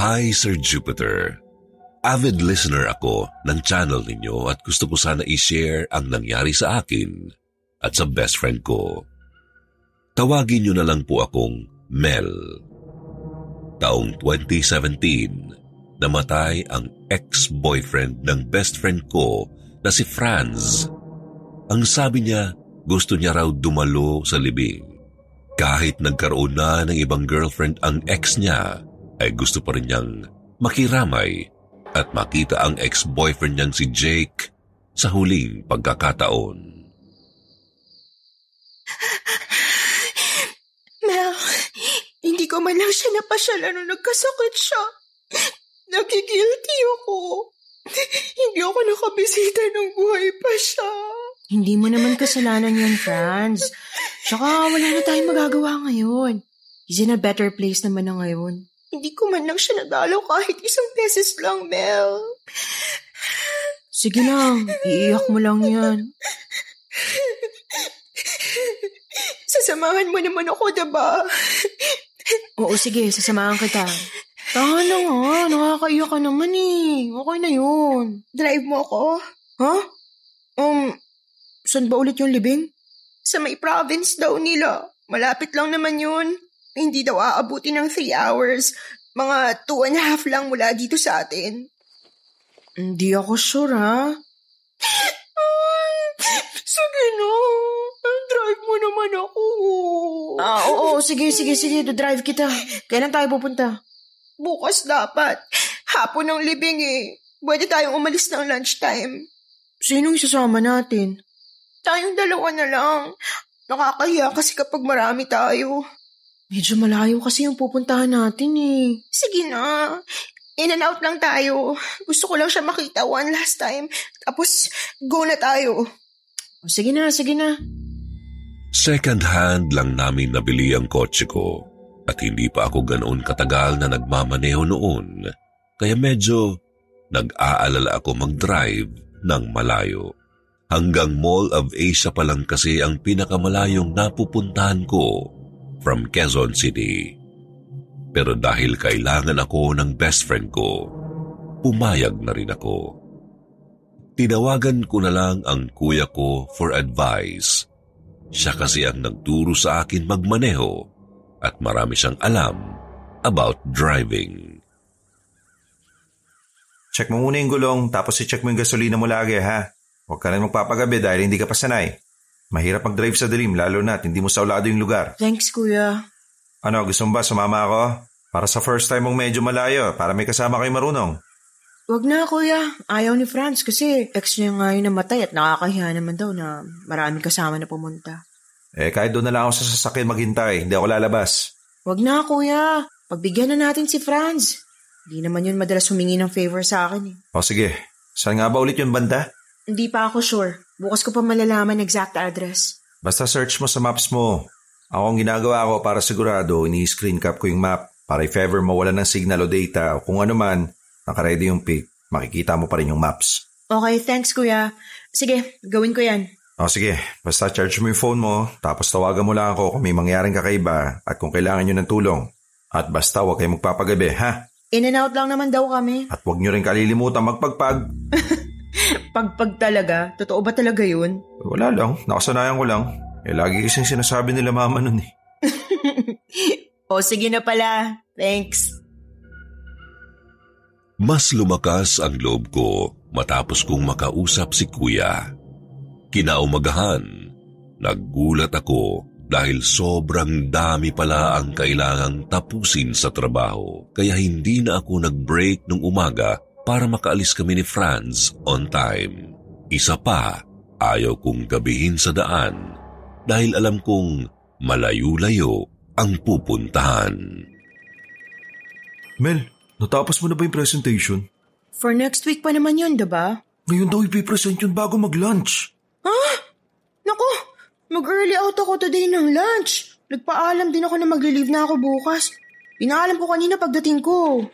Hi, Sir Jupiter. Avid listener ako ng channel ninyo at gusto ko sana i-share ang nangyari sa akin at sa best friend ko. Tawagin niyo na lang po akong Mel. Taong 2017, namatay ang ex-boyfriend ng best friend ko na si Franz. Ang sabi niya, gusto niya raw dumalo sa libing. Kahit nagkaroon na ng ibang girlfriend ang ex niya, ay gusto pa rin niyang makiramay at makita ang ex-boyfriend niyang si Jake sa huling pagkakataon. Mel, hindi ko man lang siya napasyalan nung nagkasakit siya. Nagigilty ako. Hindi ako nakabisita nung buhay pa siya. Hindi mo naman kasalanan yun, Franz. Tsaka wala na tayong magagawa ngayon. He's in a better place naman na ngayon. Hindi ko man lang siya nadalaw kahit isang beses lang, Mel. Sige lang, iiyak mo lang yan. Sasamahan mo naman ako, diba? Oo, sige, sasamahan kita. Tahan na nga, nakakaiyak ka naman eh. Okay na yun. Drive mo ako? Ha? Um, saan ba ulit yung libing? Sa may province daw nila. Malapit lang naman yun. Hindi daw aabuti ng three hours. Mga two and a half lang mula dito sa atin. Hindi ako sure, ha? Sige na. Drive mo naman ako. Ah, oo, sige, sige, sige. Do-drive kita. Kailan tayo pupunta? Bukas dapat. Hapon ng libing eh. Pwede tayong umalis ng lunchtime. Sinong isasama natin? Tayong dalawa na lang. Nakakahiya kasi kapag marami tayo. Medyo malayo kasi yung pupuntahan natin eh. Sige na. In and out lang tayo. Gusto ko lang siya makita one last time. Tapos, go na tayo. Sige na, sige na. Second hand lang namin nabili ang kotse ko at hindi pa ako ganoon katagal na nagmamaneho noon kaya medyo nag-aalala ako mag-drive ng malayo. Hanggang Mall of Asia pa lang kasi ang pinakamalayong napupuntahan ko from Quezon City. Pero dahil kailangan ako ng best friend ko, pumayag na rin ako. Tinawagan ko na lang ang kuya ko for advice. Siya kasi ang nagturo sa akin magmaneho at marami siyang alam about driving. Check mo muna yung gulong tapos i-check mo yung gasolina mo lagi ha. Huwag ka rin magpapagabi dahil hindi ka pa sanay. Mahirap mag-drive sa dilim lalo na hindi mo saulado yung lugar. Thanks, kuya. Ano, gusto mo ba sumama ako? Para sa first time mong medyo malayo, para may kasama kayo marunong. Wag na, kuya. Ayaw ni Franz kasi ex niya nga yung namatay at nakakahiya naman daw na maraming kasama na pumunta. Eh, kahit doon na lang ako sa sasakyan maghintay, hindi ako lalabas. Wag na, kuya. Pagbigyan na natin si Franz. Hindi naman yun madalas humingi ng favor sa akin eh. O sige, saan nga ba ulit yung banda? Hindi pa ako sure. Bukas ko pa malalaman exact address. Basta search mo sa maps mo. Ako ang ginagawa ko para sigurado, ini-screen cap ko yung map para if ever mawala ng signal o data o kung ano man, nakaredy yung pic, makikita mo pa rin yung maps. Okay, thanks kuya. Sige, gawin ko yan. O sige, basta charge mo yung phone mo, tapos tawagan mo lang ako kung may mangyaring kakaiba at kung kailangan nyo ng tulong. At basta huwag kayong magpapagabi, ha? In and out lang naman daw kami. At huwag nyo rin kalilimutan magpagpag. Pagpag talaga? Totoo ba talaga yun? Wala lang, nakasanayan ko lang. Eh, lagi kasing sinasabi nila mama nun eh. o sige na pala. Thanks. Mas lumakas ang loob ko matapos kong makausap si kuya. Kinaumagahan, naggulat ako dahil sobrang dami pala ang kailangang tapusin sa trabaho kaya hindi na ako nag-break nung umaga para makaalis kami ni Franz on time. Isa pa, ayaw kong gabihin sa daan dahil alam kong malayo-layo ang pupuntahan. Mel, Natapos mo na ba yung presentation? For next week pa naman yun, diba? Ngayon daw ipipresent yun bago mag-lunch. Ha? Naku, mag-early out ako today ng lunch. Nagpaalam din ako na mag-leave na ako bukas. Pinaalam ko kanina pagdating ko.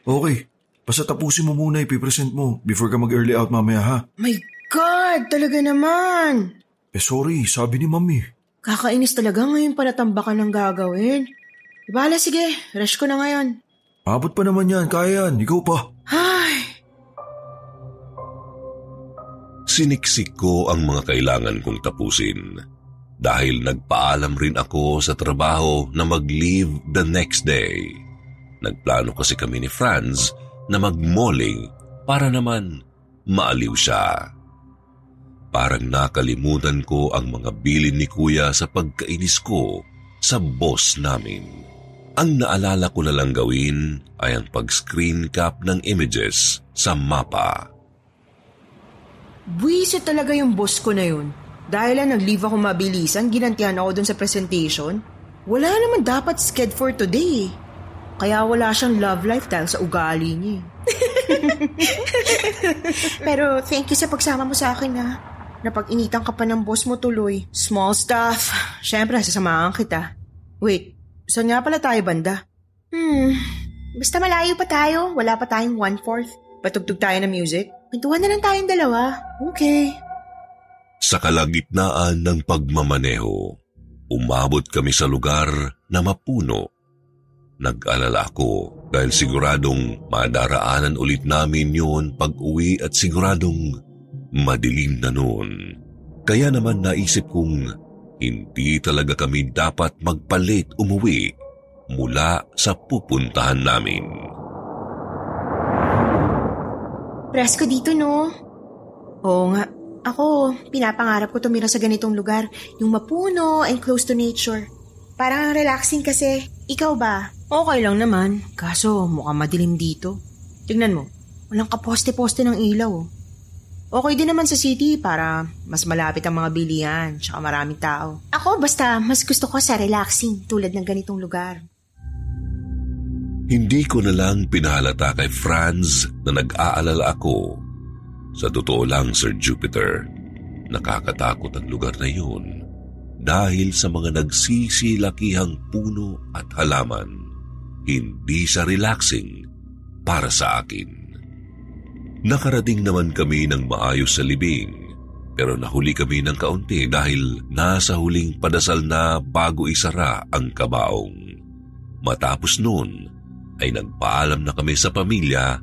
Okay, basta tapusin mo muna ipipresent mo before ka mag-early out mamaya ha. My God, talaga naman. Eh sorry, sabi ni mami. Kakainis talaga ngayon pa natambakan ng gagawin. Ibala sige, rush ko na ngayon. Abot pa naman yan, kaya yan. Ikaw pa. Ay! Siniksik ko ang mga kailangan kong tapusin dahil nagpaalam rin ako sa trabaho na mag-leave the next day. Nagplano kasi kami ni Franz na mag-malling para naman maaliw siya. Parang nakalimutan ko ang mga bilin ni kuya sa pagkainis ko sa boss namin. Ang naalala ko na lang gawin ay ang pag-screen cap ng images sa mapa. Buwisit talaga yung boss ko na yun. Dahil lang nag-leave ako mabilisan, ginantihan ako dun sa presentation. Wala naman dapat sked for today. Kaya wala siyang love life dahil sa ugali niya eh. Pero thank you sa pagsama mo sa akin ha. Napag-initan ka pa ng boss mo tuloy. Small stuff. Siyempre, sasamahan kita. Wait, Saan nga pala tayo banda? Hmm, basta malayo pa tayo, wala pa tayong one-fourth. Patugtog tayo ng music? Kwentuhan na lang tayong dalawa. Okay. Sa kalagitnaan ng pagmamaneho, umabot kami sa lugar na mapuno. Nag-alala ako dahil siguradong madaraanan ulit namin yun pag uwi at siguradong madilim na noon. Kaya naman naisip kong hindi talaga kami dapat magpalit umuwi mula sa pupuntahan namin. Presko dito, no? Oo nga. Ako, pinapangarap ko tumira sa ganitong lugar. Yung mapuno and close to nature. Parang relaxing kasi. Ikaw ba? Okay lang naman. Kaso mukhang madilim dito. Tignan mo, walang kaposte-poste ng ilaw. Oh. Okay din naman sa city para mas malapit ang mga bilihan tsaka maraming tao. Ako basta mas gusto ko sa relaxing tulad ng ganitong lugar. Hindi ko na lang pinahalata kay Franz na nag-aalala ako. Sa totoo lang, Sir Jupiter, nakakatakot ang lugar na yun dahil sa mga nagsisilakihang puno at halaman. Hindi sa relaxing para sa akin. Nakarating naman kami ng maayos sa libing pero nahuli kami ng kaunti dahil nasa huling padasal na bago isara ang kabaong. Matapos noon ay nagpaalam na kami sa pamilya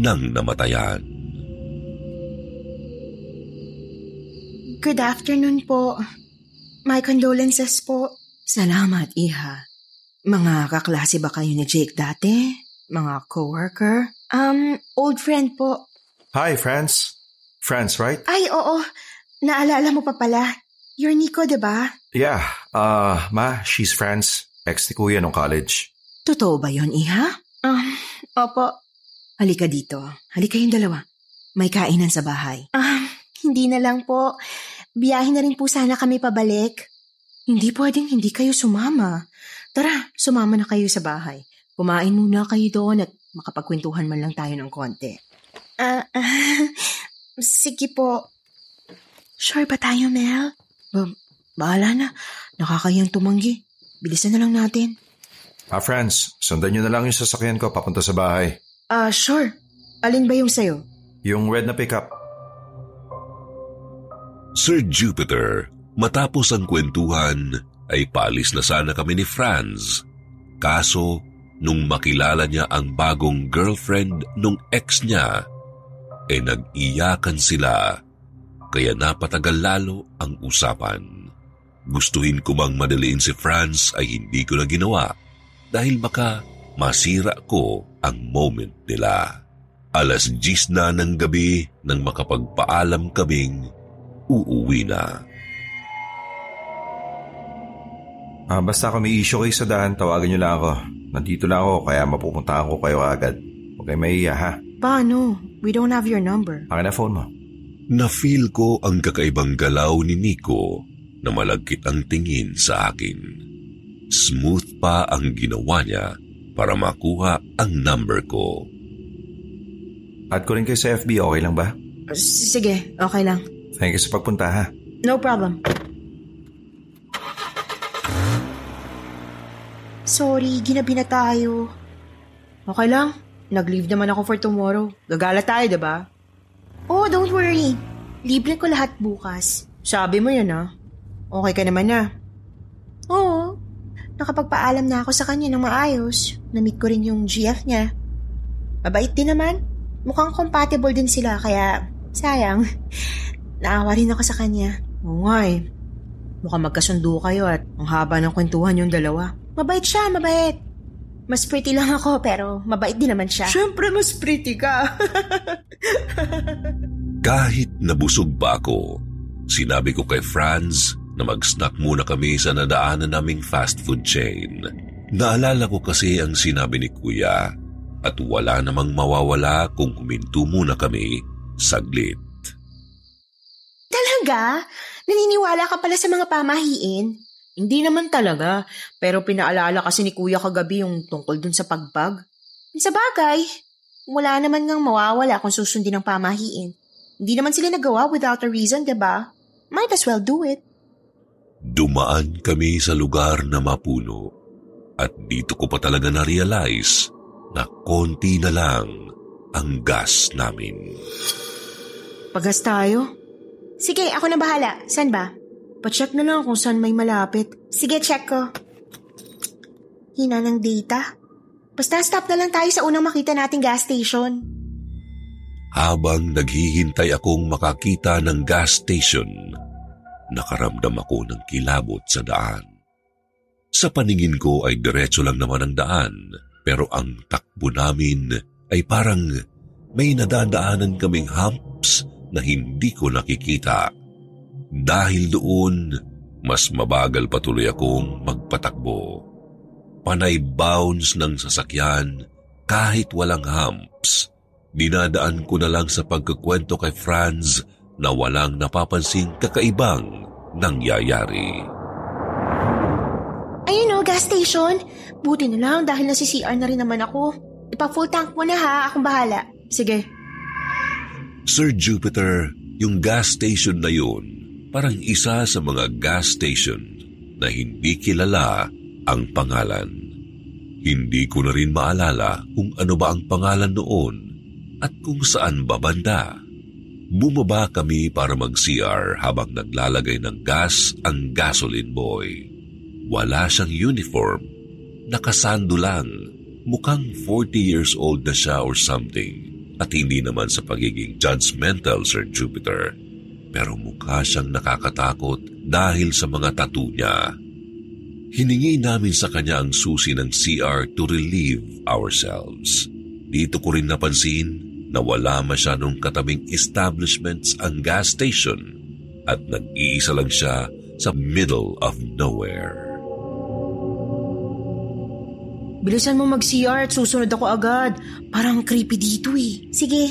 ng namatayan. Good afternoon po. My condolences po. Salamat, Iha. Mga kaklase ba kayo ni Jake dati? Mga coworker? Um, old friend po. Hi, Franz. Franz, right? Ay, oo. Naalala mo pa pala. You're Nico, di ba? Yeah. Uh, ma, she's Franz. Ex ni Kuya nung college. Totoo ba yon Iha? Um, opo. Halika dito. Halika yung dalawa. May kainan sa bahay. Um, hindi na lang po. Biyahin na rin po sana kami pabalik. Hindi pwedeng hindi kayo sumama. Tara, sumama na kayo sa bahay. Kumain muna kayo doon at makapagkwentuhan man lang tayo ng konti. Ah, uh, sige po. Sure ba tayo, Mel? Ba- bahala na. Nakakayang tumanggi. Bilisan na lang natin. Ah, friends, sundan nyo na lang yung sasakyan ko papunta sa bahay. Ah, uh, sure. Alin ba yung sayo? Yung red na pickup. Sir Jupiter, matapos ang kwentuhan, ay palis na sana kami ni Franz. Kaso, nung makilala niya ang bagong girlfriend nung ex niya, e nag-iyakan sila kaya napatagal lalo ang usapan. Gustuhin ko bang madaliin si Franz ay hindi ko na ginawa dahil baka masira ko ang moment nila. Alas 10 na ng gabi nang makapagpaalam kaming uuwi na. Ah, basta kung may issue kayo sa daan, tawagan niyo lang ako. Nandito lang ako kaya mapupuntahan ko kayo agad. Huwag kayo mahiya ha. Paano? We don't have your number. Akin na phone mo. Na-feel ko ang kakaibang galaw ni Nico na malagkit ang tingin sa akin. Smooth pa ang ginawa niya para makuha ang number ko. Add ko rin kayo sa FB, okay lang ba? S- Sige, okay lang. Thank you sa pagpunta ha. No problem. Sorry, ginabi na tayo. Okay lang. Nag-leave naman ako for tomorrow. Gagala tayo, diba? Oh, don't worry. Libre ko lahat bukas. Sabi mo yun, ah. Okay ka naman na. Oo. Nakapagpaalam na ako sa kanya ng maayos. Na-meet ko rin yung GF niya. Mabait din naman. Mukhang compatible din sila, kaya sayang. Naawa rin ako sa kanya. Oo nga eh. Mukhang magkasundo kayo at ang haba ng kwentuhan yung dalawa. Mabait siya, mabait. Mas pretty lang ako pero mabait din naman siya. Siyempre mas pretty ka. Kahit nabusog pa ako, sinabi ko kay Franz na mag-snack muna kami sa nadaanan naming fast food chain. Naalala ko kasi ang sinabi ni Kuya at wala namang mawawala kung huminto muna kami saglit. Talaga? Naniniwala ka pala sa mga pamahiin? Hindi naman talaga, pero pinaalala kasi ni Kuya kagabi yung tungkol dun sa pagbag. Sa bagay, wala naman ngang mawawala kung susundin ng pamahiin. Hindi naman sila nagawa without a reason, ba? Diba? Might as well do it. Dumaan kami sa lugar na mapuno at dito ko pa talaga na-realize na konti na lang ang gas namin. Pagas tayo? Sige, ako na bahala. San ba? Pacheck na lang kung saan may malapit. Sige, check ko. Hina ng data. Basta stop na lang tayo sa unang makita nating gas station. Habang naghihintay akong makakita ng gas station, nakaramdam ako ng kilabot sa daan. Sa paningin ko ay diretso lang naman ang daan, pero ang takbo namin ay parang may nadadaanan kaming humps na hindi ko nakikita. Dahil doon, mas mabagal patuloy akong magpatakbo. Panay bounce ng sasakyan kahit walang humps. Dinadaan ko na lang sa pagkukwento kay Franz na walang napapansing kakaibang nangyayari. Ayun o, gas station. Buti na lang dahil nasi-CR na rin naman ako. Ipa-full tank mo na ha, akong bahala. Sige. Sir Jupiter, yung gas station na yun parang isa sa mga gas station na hindi kilala ang pangalan. Hindi ko na rin maalala kung ano ba ang pangalan noon at kung saan babanda. Bumaba kami para mag-CR habang naglalagay ng gas ang gasoline boy. Wala siyang uniform, nakasando lang, mukhang 40 years old na siya or something. At hindi naman sa pagiging judgmental, Sir Jupiter pero mukha siyang nakakatakot dahil sa mga tattoo niya. Hiningi namin sa kanya ang susi ng CR to relieve ourselves. Dito ko rin napansin na wala masyadong katabing establishments ang gas station at nag-iisa lang siya sa middle of nowhere. Bilisan mo mag-CR at susunod ako agad. Parang creepy dito eh. Sige,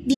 di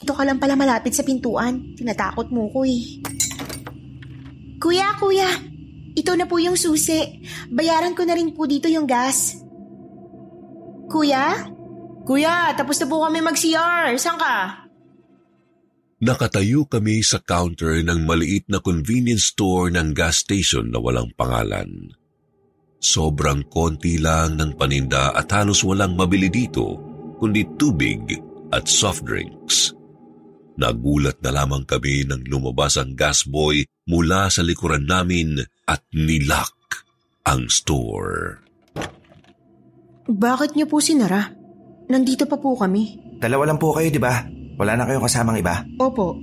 Ito ka lang pala malapit sa pintuan. Tinatakot mo ko eh. Kuya, kuya! Ito na po yung susi. Bayaran ko na rin po dito yung gas. Kuya? Kuya, tapos na po kami mag-CR. Saan ka? Nakatayo kami sa counter ng maliit na convenience store ng gas station na walang pangalan. Sobrang konti lang ng paninda at halos walang mabili dito, kundi tubig at soft drinks. Nagulat na lamang kami nang lumabas ang gas boy mula sa likuran namin at nilak ang store. Bakit niyo po sinara? Nandito pa po kami. Dalawa lang po kayo, di ba? Wala na kayong kasamang iba? Opo.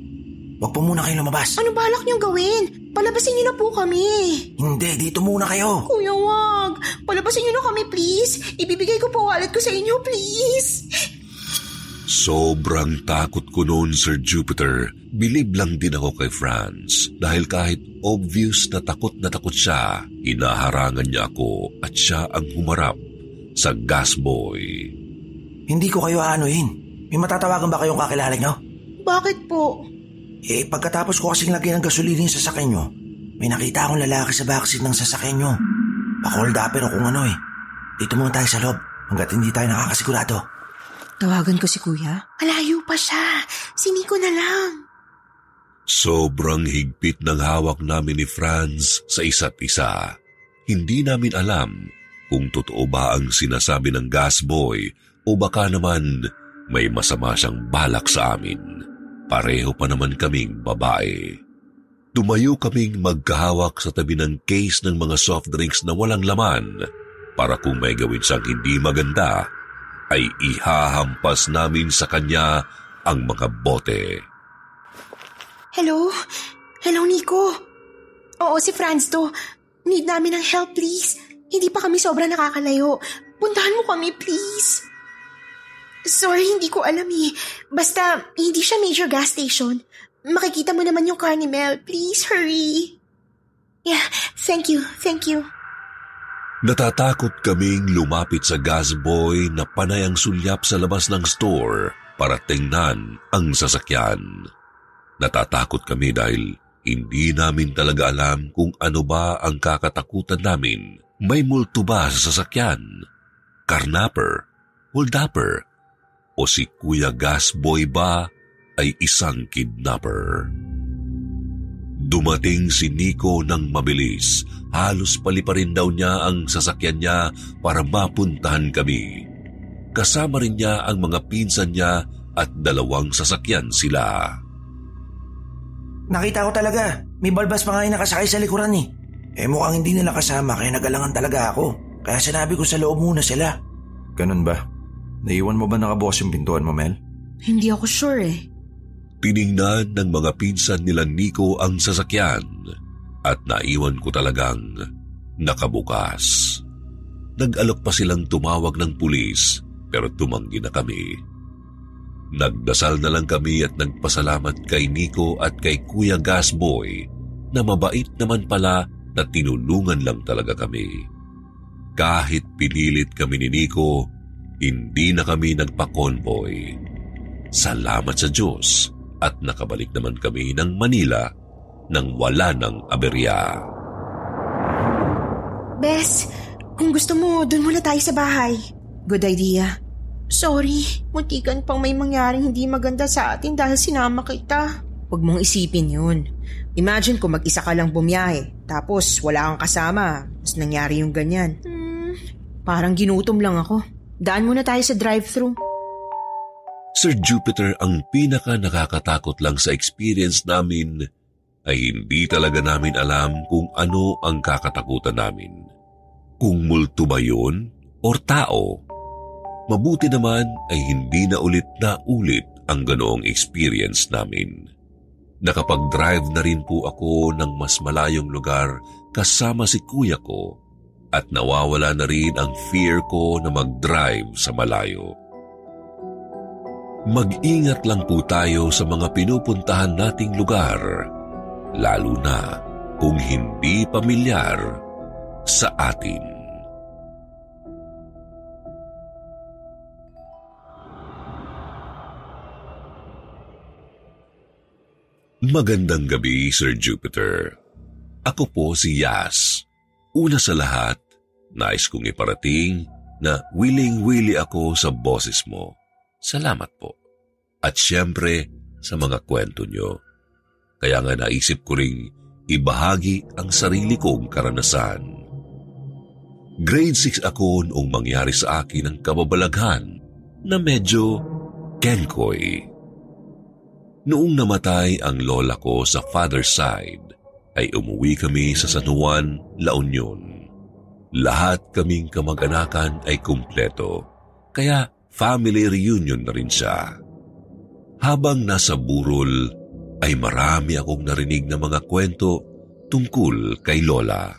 Huwag po muna kayo lumabas. Ano balak niyong gawin? Palabasin niyo na po kami. Hindi, dito muna kayo. Kuya, wag. Palabasin niyo na kami, please. Ibibigay ko po wallet ko sa inyo, please. Sobrang takot ko noon, Sir Jupiter. Bilib lang din ako kay Franz dahil kahit obvious na takot na takot siya, inaharangan niya ako at siya ang humarap sa gas boy. Hindi ko kayo aanuhin. May matatawagan ba kayong kakilala nyo? Bakit po? Eh, pagkatapos ko kasing lagyan ng gasolina yung sasakyan nyo, may nakita akong lalaki sa backseat ng sasakyan nyo. Pakold upper o kung ano eh. Dito muna tayo sa loob hanggat hindi tayo nakakasigurado. Tawagan ko si kuya. Malayo pa siya. Si Nico na lang. Sobrang higpit ng hawak namin ni Franz sa isa't isa. Hindi namin alam kung totoo ba ang sinasabi ng gas boy o baka naman may masama siyang balak sa amin. Pareho pa naman kaming babae. Tumayo kaming magkahawak sa tabi ng case ng mga soft drinks na walang laman para kung may gawin siyang hindi maganda, ay ihahampas namin sa kanya ang mga bote. Hello? Hello, Nico? Oo, si Franz to. Need namin ng help, please. Hindi pa kami sobrang nakakalayo. Puntahan mo kami, please. Sorry, hindi ko alam eh. Basta, hindi siya major gas station. Makikita mo naman yung car. Please, hurry. Yeah, thank you, thank you. Natatakot kaming lumapit sa gas boy na panay ang sulyap sa labas ng store para tingnan ang sasakyan. Natatakot kami dahil hindi namin talaga alam kung ano ba ang kakatakutan namin. May multo ba sa sasakyan? Karnapper? Holdapper? O si Kuya Gas Boy ba ay isang kidnapper? Dumating si Nico ng mabilis. Halos paliparin daw niya ang sasakyan niya para mapuntahan kami. Kasama rin niya ang mga pinsan niya at dalawang sasakyan sila. Nakita ko talaga. May balbas pa nga yung nakasakay sa likuran eh. Eh mukhang hindi nila kasama kaya nagalangan talaga ako. Kaya sinabi ko sa loob muna sila. Ganun ba? Naiwan mo ba nakabukas yung pintuan mo, Mel? Hindi ako sure eh. Tiningnan ng mga pinsan nila Nico ang sasakyan at naiwan ko talagang nakabukas. Nag-alok pa silang tumawag ng pulis pero tumanggi na kami. Nagdasal na lang kami at nagpasalamat kay Nico at kay Kuya Gasboy na mabait naman pala na tinulungan lang talaga kami. Kahit pinilit kami ni Nico, hindi na kami nagpa-convoy. Salamat sa Diyos at nakabalik naman kami ng Manila nang wala ng aberya. Bes, kung gusto mo, doon muna tayo sa bahay. Good idea. Sorry, muntikan pang may mangyaring hindi maganda sa atin dahil sinama kita. Huwag mong isipin yun. Imagine kung mag-isa ka lang bumiyahe, tapos wala kang kasama, mas nangyari yung ganyan. Hmm, parang ginutom lang ako. Daan muna tayo sa drive-thru. Sir Jupiter, ang pinaka nakakatakot lang sa experience namin ay hindi talaga namin alam kung ano ang kakatakutan namin. Kung multo ba yun or tao? Mabuti naman ay hindi na ulit na ulit ang ganoong experience namin. Nakapag-drive na rin po ako ng mas malayong lugar kasama si kuya ko at nawawala na rin ang fear ko na mag-drive sa malayo. Mag-ingat lang po tayo sa mga pinupuntahan nating lugar, lalo na kung hindi pamilyar sa atin. Magandang gabi, Sir Jupiter. Ako po si Yas. Una sa lahat, nais kong iparating na willing-willy ako sa boses mo. Salamat po. At siyempre, sa mga kwento nyo. Kaya nga naisip ko ring ibahagi ang sarili kong karanasan. Grade 6 ako noong mangyari sa akin ang kababalaghan na medyo kenkoy. Noong namatay ang lola ko sa father's side, ay umuwi kami sa San Juan, La Union. Lahat kaming kamag-anakan ay kumpleto, kaya family reunion na rin siya. Habang nasa burol, ay marami akong narinig na mga kwento tungkol kay Lola.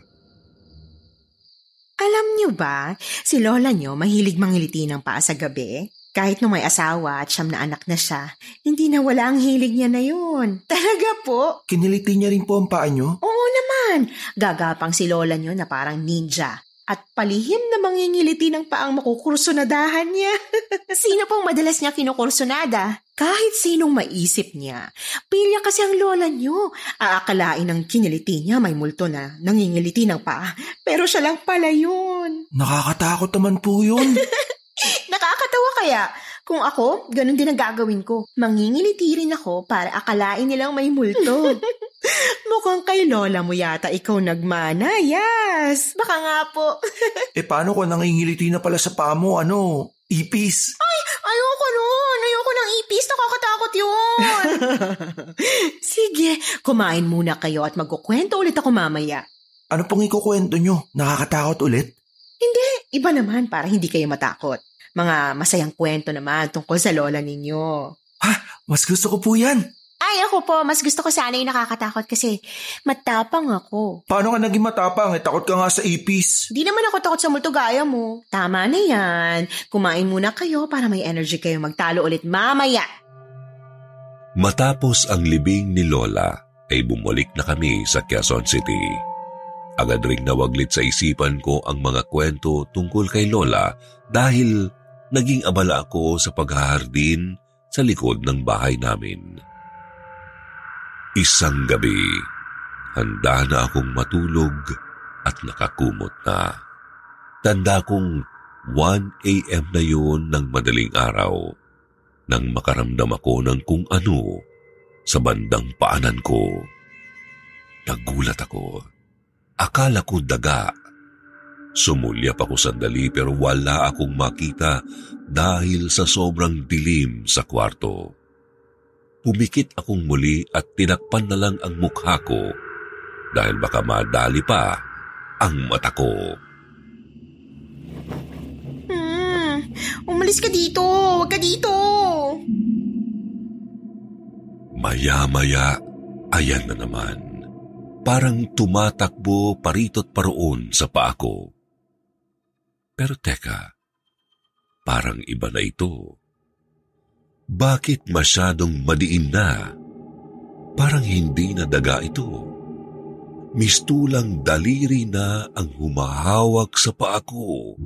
Alam niyo ba, si Lola niyo mahilig mangiliti ng paa sa gabi? Kahit nung may asawa at siyam na anak na siya, hindi na wala ang hilig niya na yun. Talaga po. Kiniliti niya rin po ang paa niyo? Oo naman. Gagapang si lola niyo na parang ninja. At palihim na mangingiliti ng paang makukursunadahan niya. Sino pong madalas niya kinukursunada? Kahit sinong maisip niya. Pilya kasi ang lola niyo. Aakalain ng kiniliti niya may multo na nangingiliti ng paa. Pero siya lang pala yun. Nakakatakot naman po yun. Nakakatawa kaya. Kung ako, ganun din ang gagawin ko. Mangingiliti rin ako para akalain nilang may multo. Mukhang kay lola mo yata ikaw nagmana, yes. Baka nga po. eh paano kung nangingiliti na pala sa paa mo, ano, ipis? Ay, ayoko nun. Ayoko ng ipis. Nakakatakot yun. Sige, kumain muna kayo at magkukwento ulit ako mamaya. Ano pong ikukwento nyo? Nakakatakot ulit? Hindi, iba naman para hindi kayo matakot. Mga masayang kwento naman tungkol sa lola ninyo. Ha? Mas gusto ko po yan. Ay, ako po, mas gusto ko sana yung nakakatakot kasi matapang ako. Paano ka naging matapang? Eh, takot ka nga sa ipis. Di naman ako takot sa multo gaya mo. Tama na yan. Kumain muna kayo para may energy kayo magtalo ulit mamaya. Matapos ang libing ni Lola, ay bumalik na kami sa Quezon City. Agad ring nawaglit sa isipan ko ang mga kwento tungkol kay Lola dahil naging abala ako sa paghahardin sa likod ng bahay namin. Isang gabi, handa na akong matulog at nakakumot na. Tanda kong 1 a.m. na yun ng madaling araw nang makaramdam ako ng kung ano sa bandang paanan ko. Nagulat ako. Akala ko daga. Sumulyap ako sandali pero wala akong makita dahil sa sobrang dilim sa kwarto. Pumikit akong muli at tinakpan na lang ang mukha ko dahil baka madali pa ang mata ko. Hmm, umalis ka dito. Huwag ka dito. Maya-maya, ayan na naman. Parang tumatakbo paritot paroon sa paa ko. Pero teka, parang iba na ito. Bakit masyadong madiin na? Parang hindi na daga ito. Mistulang daliri na ang humahawak sa paa ko.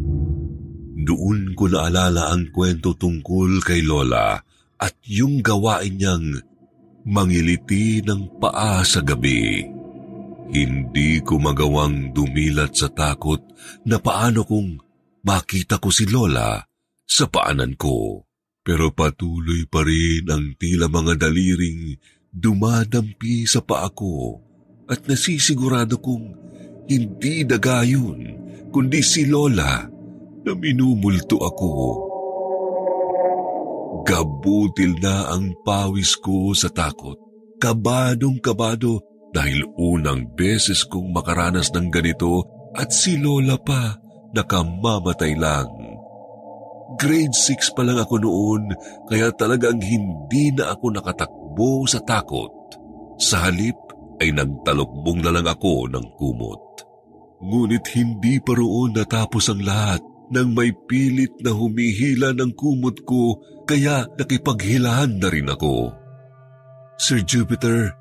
Doon ko naalala ang kwento tungkol kay Lola at yung gawain niyang mangiliti ng paa sa gabi. Hindi ko magawang dumilat sa takot na paano kung makita ko si Lola sa paanan ko. Pero patuloy pa rin ang tila mga daliring dumadampi sa paa ko at nasisigurado kong hindi daga yun, kundi si Lola na minumulto ako. Gabutil na ang pawis ko sa takot. Kabadong kabado dahil unang beses kong makaranas ng ganito at si Lola pa nakamamatay lang. Grade 6 pa lang ako noon kaya talagang hindi na ako nakatakbo sa takot. Sa halip ay nagtalokbong na lang ako ng kumot. Ngunit hindi pa roon natapos ang lahat nang may pilit na humihila ng kumot ko Kaya nakipaghilahan na rin ako. Sir Jupiter,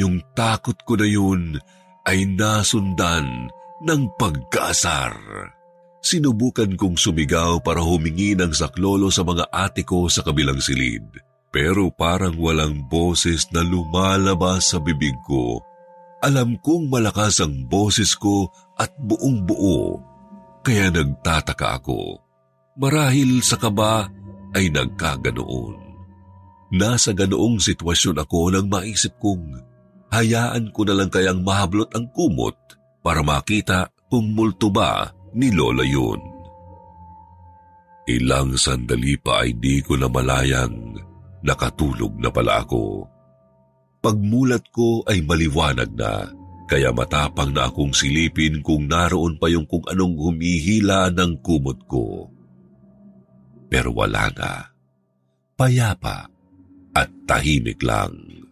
yung takot ko na yun ay nasundan ng pagkaasar. Sinubukan kong sumigaw para humingi ng saklolo sa mga ate ko sa kabilang silid. Pero parang walang boses na lumalabas sa bibig ko. Alam kong malakas ang boses ko at buong buo. Kaya nagtataka ako. Marahil sa kaba ay nagkaganoon. Nasa ganoong sitwasyon ako nang maisip kong hayaan ko na lang kayang mahablot ang kumot para makita kung multo ba ni Lola yun. Ilang sandali pa ay di ko na malayang nakatulog na pala ako. Pagmulat ko ay maliwanag na, kaya matapang na akong silipin kung naroon pa yung kung anong humihila ng kumot ko. Pero wala na. Payapa at tahimik lang.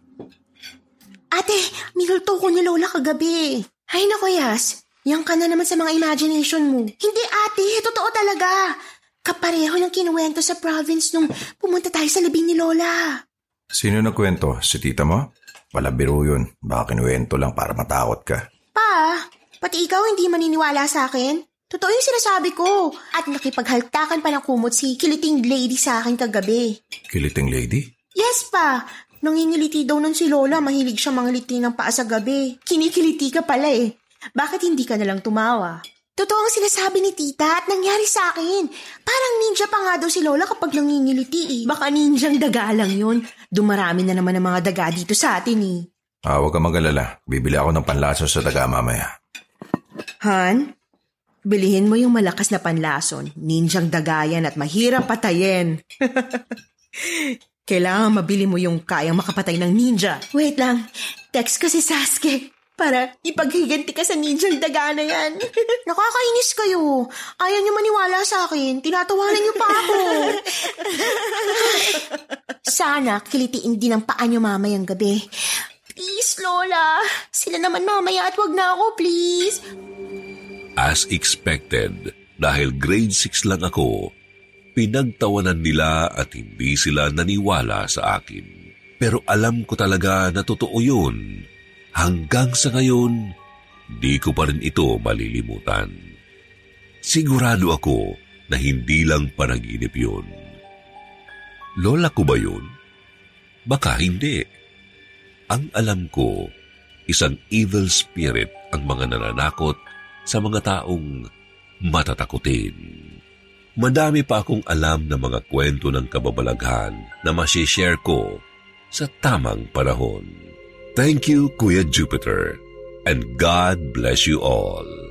Ate, minulto ko ni Lola kagabi. Ay nako, Yas. Yang ka na naman sa mga imagination mo. Hindi ate, totoo talaga. Kapareho ng kinuwento sa province nung pumunta tayo sa labing ni Lola. Sino nagkwento? Si tita mo? Wala biro yun. Baka kinuwento lang para matakot ka. Pa, pati ikaw hindi maniniwala sa akin? Totoo yung sinasabi ko. At nakipaghaltakan pa ng kumot si kiliting lady sa akin kagabi. Kiliting lady? Yes pa. Nangingiliti daw nun si Lola. Mahilig siya mangiliti ng paa sa gabi. Kinikiliti ka pala eh. Bakit hindi ka nalang tumawa? Totoo ang sinasabi ni tita at nangyari sa akin. Parang ninja pa nga daw si Lola kapag nangingiliti eh. Baka ninjang daga lang yun. Dumarami na naman ang mga daga dito sa atin eh. Ah, huwag ka magalala. Bibili ako ng panlaso sa daga mamaya. Han, bilihin mo yung malakas na panlason. Ninjang dagayan at mahirap patayin. Kailangan mabili mo yung kayang makapatay ng ninja. Wait lang, text ko si Sasuke para ipaghiganti ka sa ninjang daga na yan. Nakakainis kayo. Ayaw niyo maniwala sa akin. Tinatawanan niyo pa ako. Sana kilitiin din ang paa niyo mamayang gabi. Please, Lola. Sila naman mamaya at wag na ako, please. As expected, dahil grade 6 lang ako, pinagtawanan nila at hindi sila naniwala sa akin. Pero alam ko talaga na totoo yun. Hanggang sa ngayon, di ko pa rin ito malilimutan. Sigurado ako na hindi lang panaginip yun. Lola ko ba yun? Baka hindi. Ang alam ko, isang evil spirit ang mga nananakot sa mga taong matatakutin. Madami pa akong alam na mga kwento ng kababalaghan na masishare ko sa tamang panahon. Thank you, Kuya Jupiter, and God bless you all.